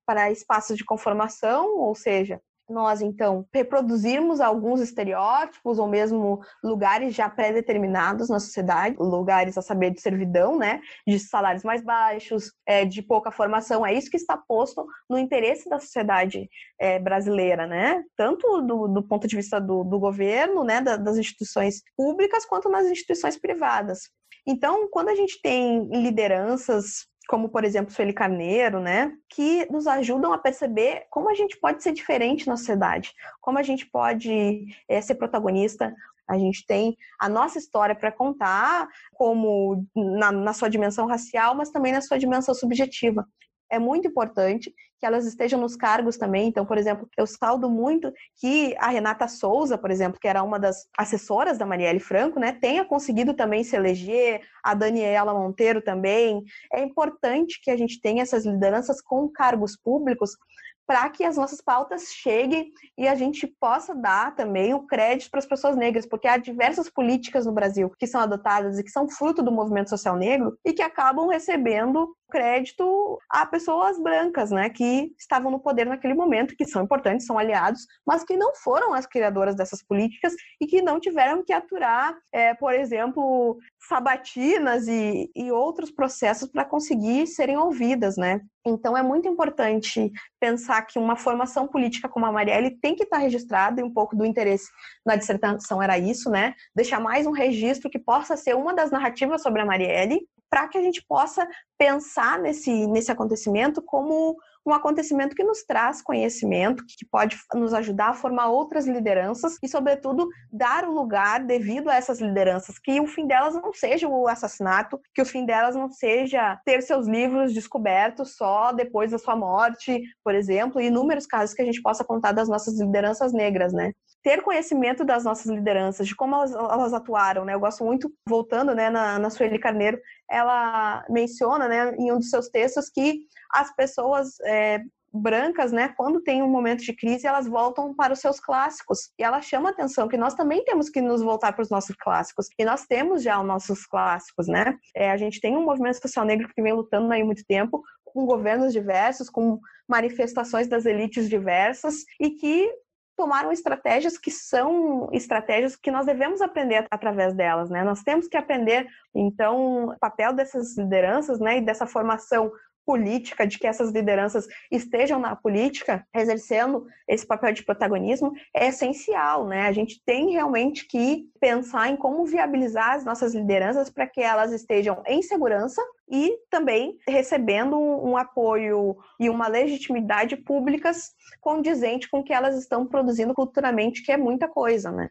para espaços de conformação, ou seja, nós então reproduzirmos alguns estereótipos ou mesmo lugares já pré-determinados na sociedade, lugares a saber de servidão, né, de salários mais baixos, é, de pouca formação, é isso que está posto no interesse da sociedade é, brasileira, né, tanto do, do ponto de vista do, do governo, né, das instituições públicas quanto nas instituições privadas. Então, quando a gente tem lideranças como por exemplo Sueli Carneiro, né, que nos ajudam a perceber como a gente pode ser diferente na sociedade, como a gente pode é, ser protagonista. A gente tem a nossa história para contar, como na, na sua dimensão racial, mas também na sua dimensão subjetiva é muito importante que elas estejam nos cargos também. Então, por exemplo, eu saldo muito que a Renata Souza, por exemplo, que era uma das assessoras da Marielle Franco, né, tenha conseguido também se eleger, a Daniela Monteiro também. É importante que a gente tenha essas lideranças com cargos públicos para que as nossas pautas cheguem e a gente possa dar também o crédito para as pessoas negras, porque há diversas políticas no Brasil que são adotadas e que são fruto do movimento social negro e que acabam recebendo crédito a pessoas brancas, né, que estavam no poder naquele momento, que são importantes, são aliados, mas que não foram as criadoras dessas políticas e que não tiveram que aturar, é, por exemplo, sabatinas e, e outros processos para conseguir serem ouvidas, né? Então é muito importante pensar que uma formação política como a Marielle tem que estar registrada e um pouco do interesse na dissertação era isso, né? Deixar mais um registro que possa ser uma das narrativas sobre a Marielle para que a gente possa pensar nesse, nesse acontecimento como um acontecimento que nos traz conhecimento, que pode nos ajudar a formar outras lideranças e, sobretudo, dar o lugar devido a essas lideranças, que o fim delas não seja o assassinato, que o fim delas não seja ter seus livros descobertos só depois da sua morte, por exemplo, e inúmeros casos que a gente possa contar das nossas lideranças negras, né? ter conhecimento das nossas lideranças, de como elas, elas atuaram, né? Eu gosto muito, voltando, né, na, na Sueli Carneiro, ela menciona, né, em um dos seus textos que as pessoas é, brancas, né, quando tem um momento de crise, elas voltam para os seus clássicos. E ela chama atenção que nós também temos que nos voltar para os nossos clássicos. E nós temos já os nossos clássicos, né? É, a gente tem um movimento social negro que vem lutando aí muito tempo, com governos diversos, com manifestações das elites diversas e que tomaram estratégias que são estratégias que nós devemos aprender através delas, né? Nós temos que aprender, então, o papel dessas lideranças, né, e dessa formação política, de que essas lideranças estejam na política, exercendo esse papel de protagonismo, é essencial, né? A gente tem realmente que pensar em como viabilizar as nossas lideranças para que elas estejam em segurança e também recebendo um apoio e uma legitimidade públicas condizente com o que elas estão produzindo culturalmente, que é muita coisa, né?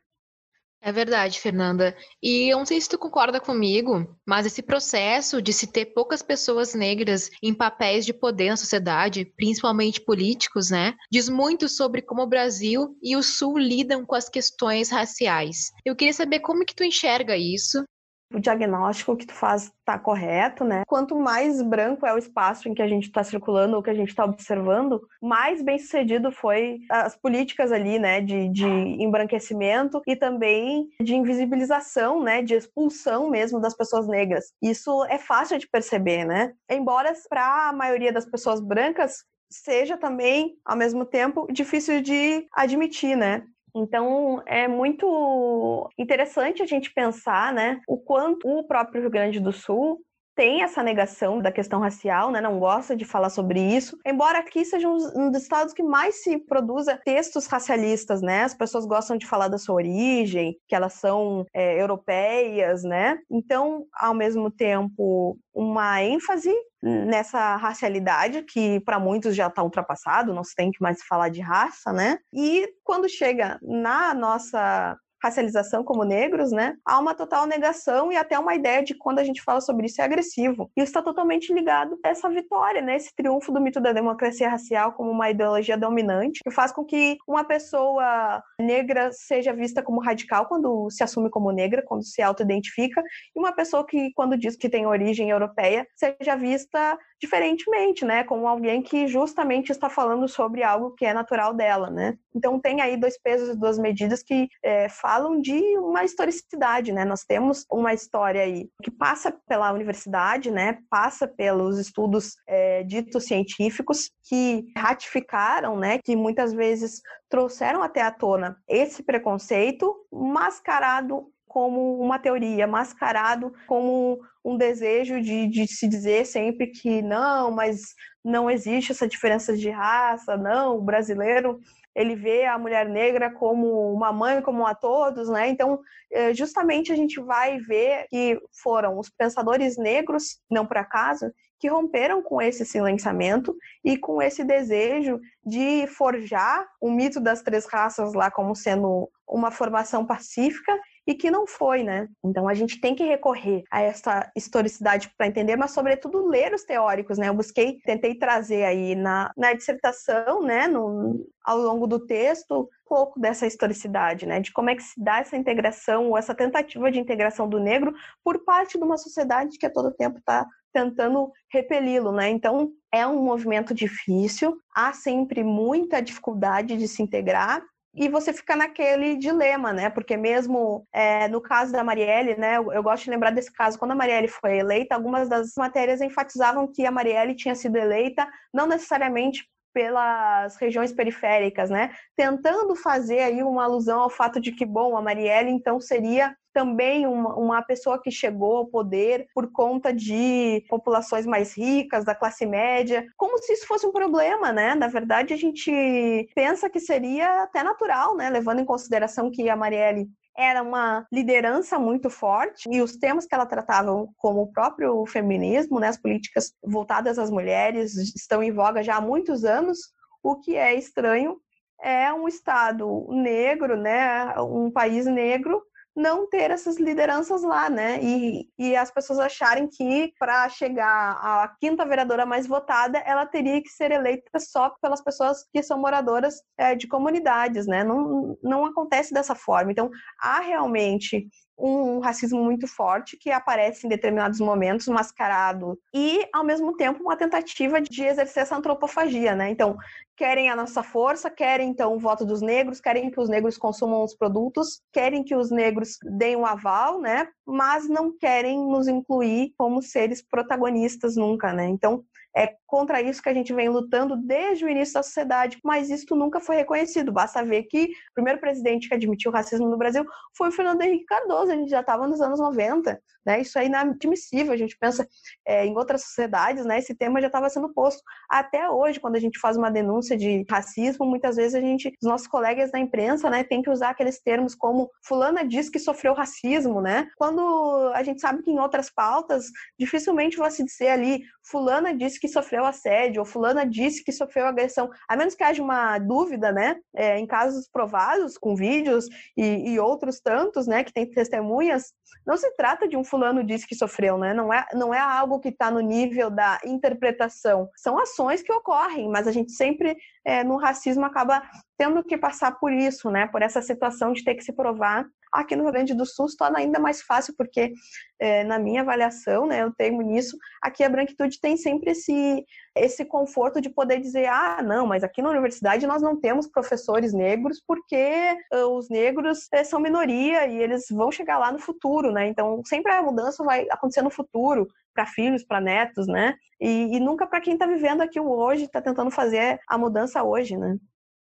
É verdade, Fernanda. E eu não sei se tu concorda comigo, mas esse processo de se ter poucas pessoas negras em papéis de poder na sociedade, principalmente políticos, né, diz muito sobre como o Brasil e o Sul lidam com as questões raciais. Eu queria saber como que tu enxerga isso o diagnóstico que tu faz está correto, né? Quanto mais branco é o espaço em que a gente está circulando ou que a gente está observando, mais bem sucedido foi as políticas ali, né, de, de embranquecimento e também de invisibilização, né, de expulsão mesmo das pessoas negras. Isso é fácil de perceber, né? Embora para a maioria das pessoas brancas seja também, ao mesmo tempo, difícil de admitir, né? Então, é muito interessante a gente pensar, né, o quanto o próprio Rio Grande do Sul tem essa negação da questão racial, né? não gosta de falar sobre isso, embora aqui seja um dos estados que mais se produza textos racialistas, né? As pessoas gostam de falar da sua origem, que elas são é, europeias, né? Então, ao mesmo tempo, uma ênfase nessa racialidade que para muitos já está ultrapassado, não se tem que mais falar de raça, né? E quando chega na nossa racialização como negros, né, há uma total negação e até uma ideia de quando a gente fala sobre isso é agressivo. E está totalmente ligado a essa vitória, né, esse triunfo do mito da democracia racial como uma ideologia dominante, que faz com que uma pessoa negra seja vista como radical quando se assume como negra, quando se auto-identifica, e uma pessoa que, quando diz que tem origem europeia, seja vista diferentemente, né, como alguém que justamente está falando sobre algo que é natural dela, né. Então tem aí dois pesos e duas medidas que é, falam de uma historicidade, né? Nós temos uma história aí que passa pela universidade, né? Passa pelos estudos é, ditos científicos que ratificaram, né? Que muitas vezes trouxeram até à tona esse preconceito mascarado como uma teoria, mascarado como um desejo de, de, se dizer sempre que não, mas não existe essa diferença de raça, não, o brasileiro ele vê a mulher negra como uma mãe como a todos, né? Então, eh, justamente a gente vai ver que foram os pensadores negros, não por acaso, que romperam com esse silenciamento e com esse desejo de forjar o mito das três raças lá como sendo uma formação pacífica e que não foi, né? Então a gente tem que recorrer a essa historicidade para entender, mas sobretudo ler os teóricos, né? Eu busquei, tentei trazer aí na, na dissertação, né, no, ao longo do texto, um pouco dessa historicidade, né? De como é que se dá essa integração ou essa tentativa de integração do negro por parte de uma sociedade que a todo tempo está tentando repeli-lo, né? Então, é um movimento difícil, há sempre muita dificuldade de se integrar, e você fica naquele dilema, né? Porque mesmo é, no caso da Marielle, né? Eu, eu, gosto de lembrar desse caso, quando a Marielle foi eleita, algumas das matérias enfatizavam que a Marielle tinha sido eleita não necessariamente pelas regiões periféricas, né? Tentando fazer aí uma alusão ao fato de que, bom, a Marielle então seria também uma, uma pessoa que chegou ao poder por conta de populações mais ricas, da classe média, como se isso fosse um problema, né? Na verdade, a gente pensa que seria até natural, né? Levando em consideração que a Marielle era uma liderança muito forte e os temas que ela tratava, como o próprio feminismo, né, as políticas voltadas às mulheres, estão em voga já há muitos anos. O que é estranho é um Estado negro, né, um país negro, não ter essas lideranças lá, né? E, e as pessoas acharem que para chegar à quinta vereadora mais votada, ela teria que ser eleita só pelas pessoas que são moradoras é, de comunidades, né? Não, não acontece dessa forma. Então, há realmente um racismo muito forte que aparece em determinados momentos mascarado e ao mesmo tempo uma tentativa de exercer essa antropofagia, né? Então, querem a nossa força, querem então o voto dos negros, querem que os negros consumam os produtos, querem que os negros deem um aval, né? Mas não querem nos incluir como seres protagonistas nunca, né? Então, é contra isso que a gente vem lutando desde o início da sociedade, mas isso nunca foi reconhecido. Basta ver que o primeiro presidente que admitiu o racismo no Brasil foi o Fernando Henrique Cardoso, a gente já estava nos anos 90. Né? Isso é inadmissível. A gente pensa é, em outras sociedades, né? esse tema já estava sendo posto. Até hoje, quando a gente faz uma denúncia de racismo, muitas vezes a gente, os nossos colegas da imprensa, né, tem que usar aqueles termos como fulana diz que sofreu racismo, né? Quando a gente sabe que em outras pautas, dificilmente vai se dizer ali fulana disse que sofreu assédio ou fulana disse que sofreu agressão, a menos que haja uma dúvida, né? É, em casos provados, com vídeos e, e outros tantos, né, que tem testemunhas, não se trata de um fulano disse que sofreu, né? Não é, não é algo que está no nível da interpretação. São ações que ocorrem, mas a gente sempre é, no racismo acaba tendo que passar por isso, né? Por essa situação de ter que se provar. Aqui no Rio Grande do Sul se torna ainda mais fácil, porque é, na minha avaliação, né, eu tenho nisso, aqui a branquitude tem sempre esse, esse conforto de poder dizer, ah, não, mas aqui na universidade nós não temos professores negros porque uh, os negros é, são minoria e eles vão chegar lá no futuro, né? Então sempre a mudança vai acontecer no futuro para filhos, para netos, né? E, e nunca para quem está vivendo aqui hoje, está tentando fazer a mudança hoje, né?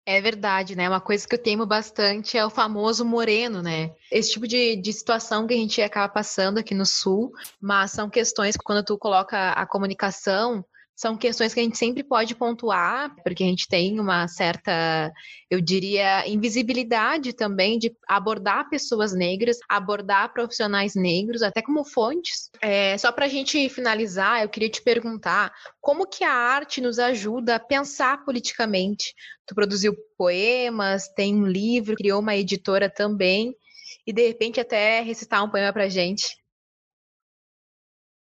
É verdade, né? Uma coisa que eu temo bastante é o famoso moreno, né? Esse tipo de, de situação que a gente acaba passando aqui no Sul, mas são questões que quando tu coloca a comunicação são questões que a gente sempre pode pontuar, porque a gente tem uma certa, eu diria, invisibilidade também de abordar pessoas negras, abordar profissionais negros, até como fontes. É, só para a gente finalizar, eu queria te perguntar como que a arte nos ajuda a pensar politicamente. Tu produziu poemas, tem um livro, criou uma editora também, e de repente até recitar um poema para gente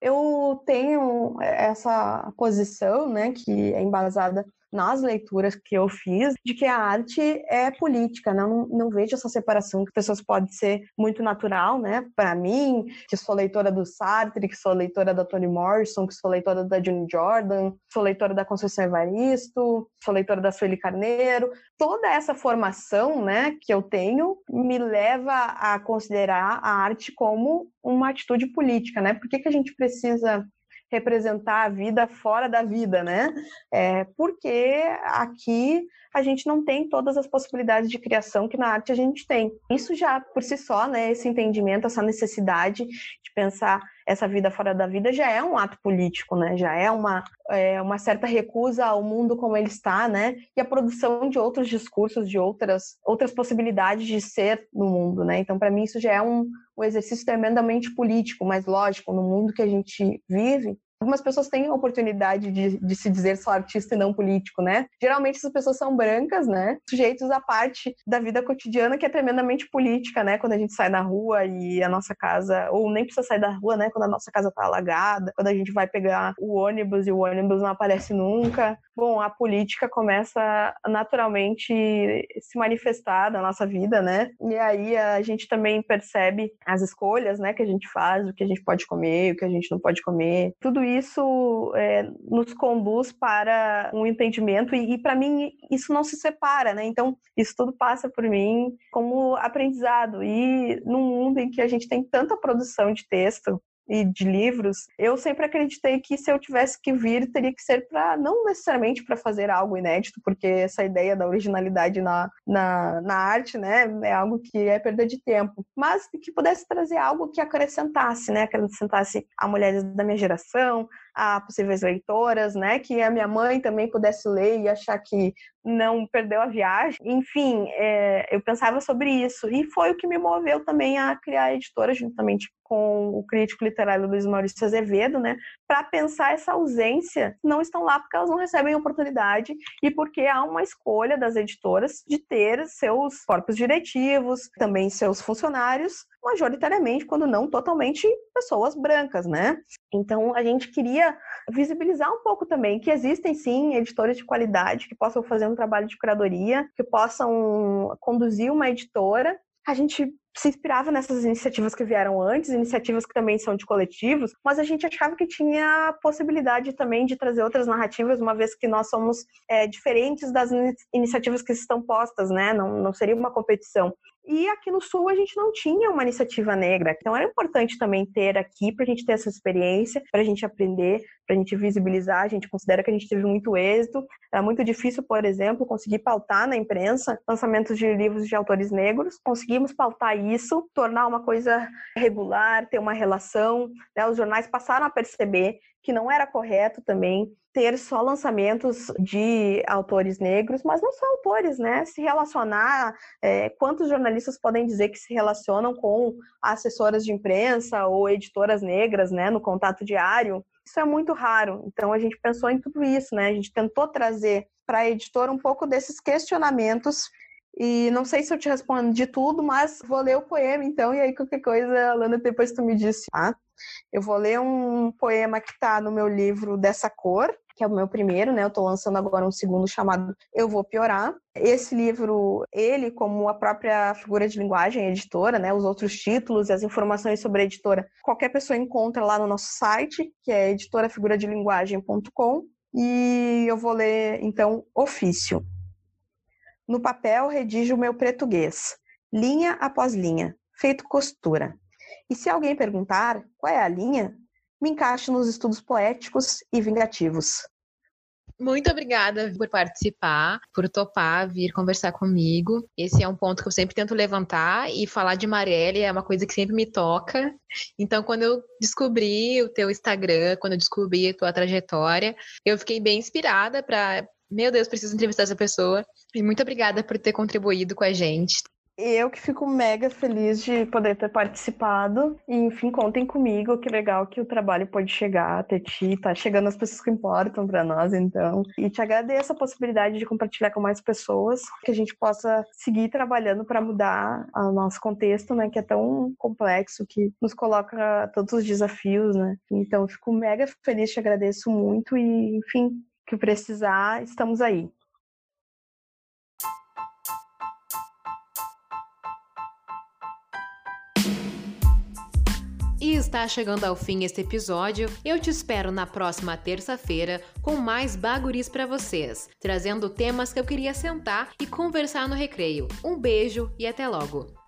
eu tenho essa posição, né, que é embasada nas leituras que eu fiz, de que a arte é política, né? não, não vejo essa separação que pessoas pode ser muito natural, né? Para mim, que sou leitora do Sartre, que sou leitora da Toni Morrison, que sou leitora da June Jordan, sou leitora da Conceição Evaristo, sou leitora da Sueli Carneiro, toda essa formação, né, que eu tenho me leva a considerar a arte como uma atitude política, né? Por que, que a gente precisa representar a vida fora da vida, né? É, porque aqui a gente não tem todas as possibilidades de criação que na arte a gente tem. Isso já por si só, né, esse entendimento, essa necessidade de pensar essa vida fora da vida já é um ato político, né? Já é uma, é, uma certa recusa ao mundo como ele está, né? E a produção de outros discursos, de outras, outras possibilidades de ser no mundo, né? Então, para mim, isso já é um, um exercício tremendamente político, mas lógico, no mundo que a gente vive, algumas pessoas têm a oportunidade de, de, se dizer só artista e não político, né? Geralmente essas pessoas são brancas, né? Sujeitos à parte da vida cotidiana que é tremendamente política, né? Quando a gente sai na rua e a nossa casa, ou nem precisa sair da rua, né? Quando a nossa casa tá alagada, quando a gente vai pegar o ônibus e o ônibus não aparece nunca. Bom, a política começa naturalmente se manifestar na nossa vida, né? E aí a gente também percebe as escolhas, né? Que a gente faz, o que a gente pode comer, o que a gente não pode comer. Tudo isso é, nos conduz para um entendimento e, e para mim isso não se separa, né? Então isso tudo passa por mim como aprendizado e num mundo em que a gente tem tanta produção de texto e de livros, eu sempre acreditei que se eu tivesse que vir, teria que ser para não necessariamente para fazer algo inédito, porque essa ideia da originalidade na, na, na, arte, né, é algo que é perda de tempo, mas que pudesse trazer algo que acrescentasse, né, acrescentasse a mulheres da minha geração, a possíveis leitoras, né, que a minha mãe também pudesse ler e achar que não perdeu a viagem. Enfim, é, eu pensava sobre isso. E foi o que me moveu também a criar a editora, juntamente com o crítico literário Luiz Maurício Azevedo, né, para pensar essa ausência. Não estão lá porque elas não recebem oportunidade e porque há uma escolha das editoras de ter seus corpos diretivos, também seus funcionários, majoritariamente, quando não totalmente, pessoas brancas, né? Então a gente queria visibilizar um pouco também que existem sim editores de qualidade que possam fazer um trabalho de curadoria, que possam conduzir uma editora. A gente se inspirava nessas iniciativas que vieram antes, iniciativas que também são de coletivos, mas a gente achava que tinha possibilidade também de trazer outras narrativas, uma vez que nós somos é, diferentes das iniciativas que estão postas, né? Não, não seria uma competição. E aqui no Sul a gente não tinha uma iniciativa negra, então era importante também ter aqui para a gente ter essa experiência, para a gente aprender, para a gente visibilizar. A gente considera que a gente teve muito êxito. Era muito difícil, por exemplo, conseguir pautar na imprensa lançamentos de livros de autores negros. Conseguimos pautar isso, tornar uma coisa regular, ter uma relação. Né? Os jornais passaram a perceber que não era correto também ter só lançamentos de autores negros, mas não só autores, né? Se relacionar, é, quantos jornalistas podem dizer que se relacionam com assessoras de imprensa ou editoras negras, né, no contato diário? Isso é muito raro. Então a gente pensou em tudo isso, né? A gente tentou trazer para a editora um pouco desses questionamentos e não sei se eu te respondo de tudo, mas vou ler o poema então, e aí qualquer coisa, Alana, depois tu me disse, tá? Eu vou ler um poema que está no meu livro Dessa Cor, que é o meu primeiro, né? Eu estou lançando agora um segundo chamado Eu Vou Piorar. Esse livro, ele, como a própria figura de linguagem editora, né? Os outros títulos e as informações sobre a editora, qualquer pessoa encontra lá no nosso site, que é editorafiguradelinguagem.com. E eu vou ler, então, ofício. No papel, redijo o meu português, linha após linha, feito costura. E se alguém perguntar qual é a linha, me encaixo nos estudos poéticos e vingativos. Muito obrigada por participar, por topar vir conversar comigo. Esse é um ponto que eu sempre tento levantar e falar de Marielle é uma coisa que sempre me toca. Então, quando eu descobri o teu Instagram, quando eu descobri a tua trajetória, eu fiquei bem inspirada para, meu Deus, preciso entrevistar essa pessoa. E muito obrigada por ter contribuído com a gente. Eu que fico mega feliz de poder ter participado. E, enfim, contem comigo. Que legal que o trabalho pode chegar até ti. Tá chegando as pessoas que importam para nós, então. E te agradeço a possibilidade de compartilhar com mais pessoas. Que a gente possa seguir trabalhando para mudar o nosso contexto, né? Que é tão complexo, que nos coloca todos os desafios, né? Então, fico mega feliz, te agradeço muito. E, enfim, que precisar, estamos aí. E está chegando ao fim este episódio. Eu te espero na próxima terça-feira com mais baguris para vocês, trazendo temas que eu queria sentar e conversar no recreio. Um beijo e até logo.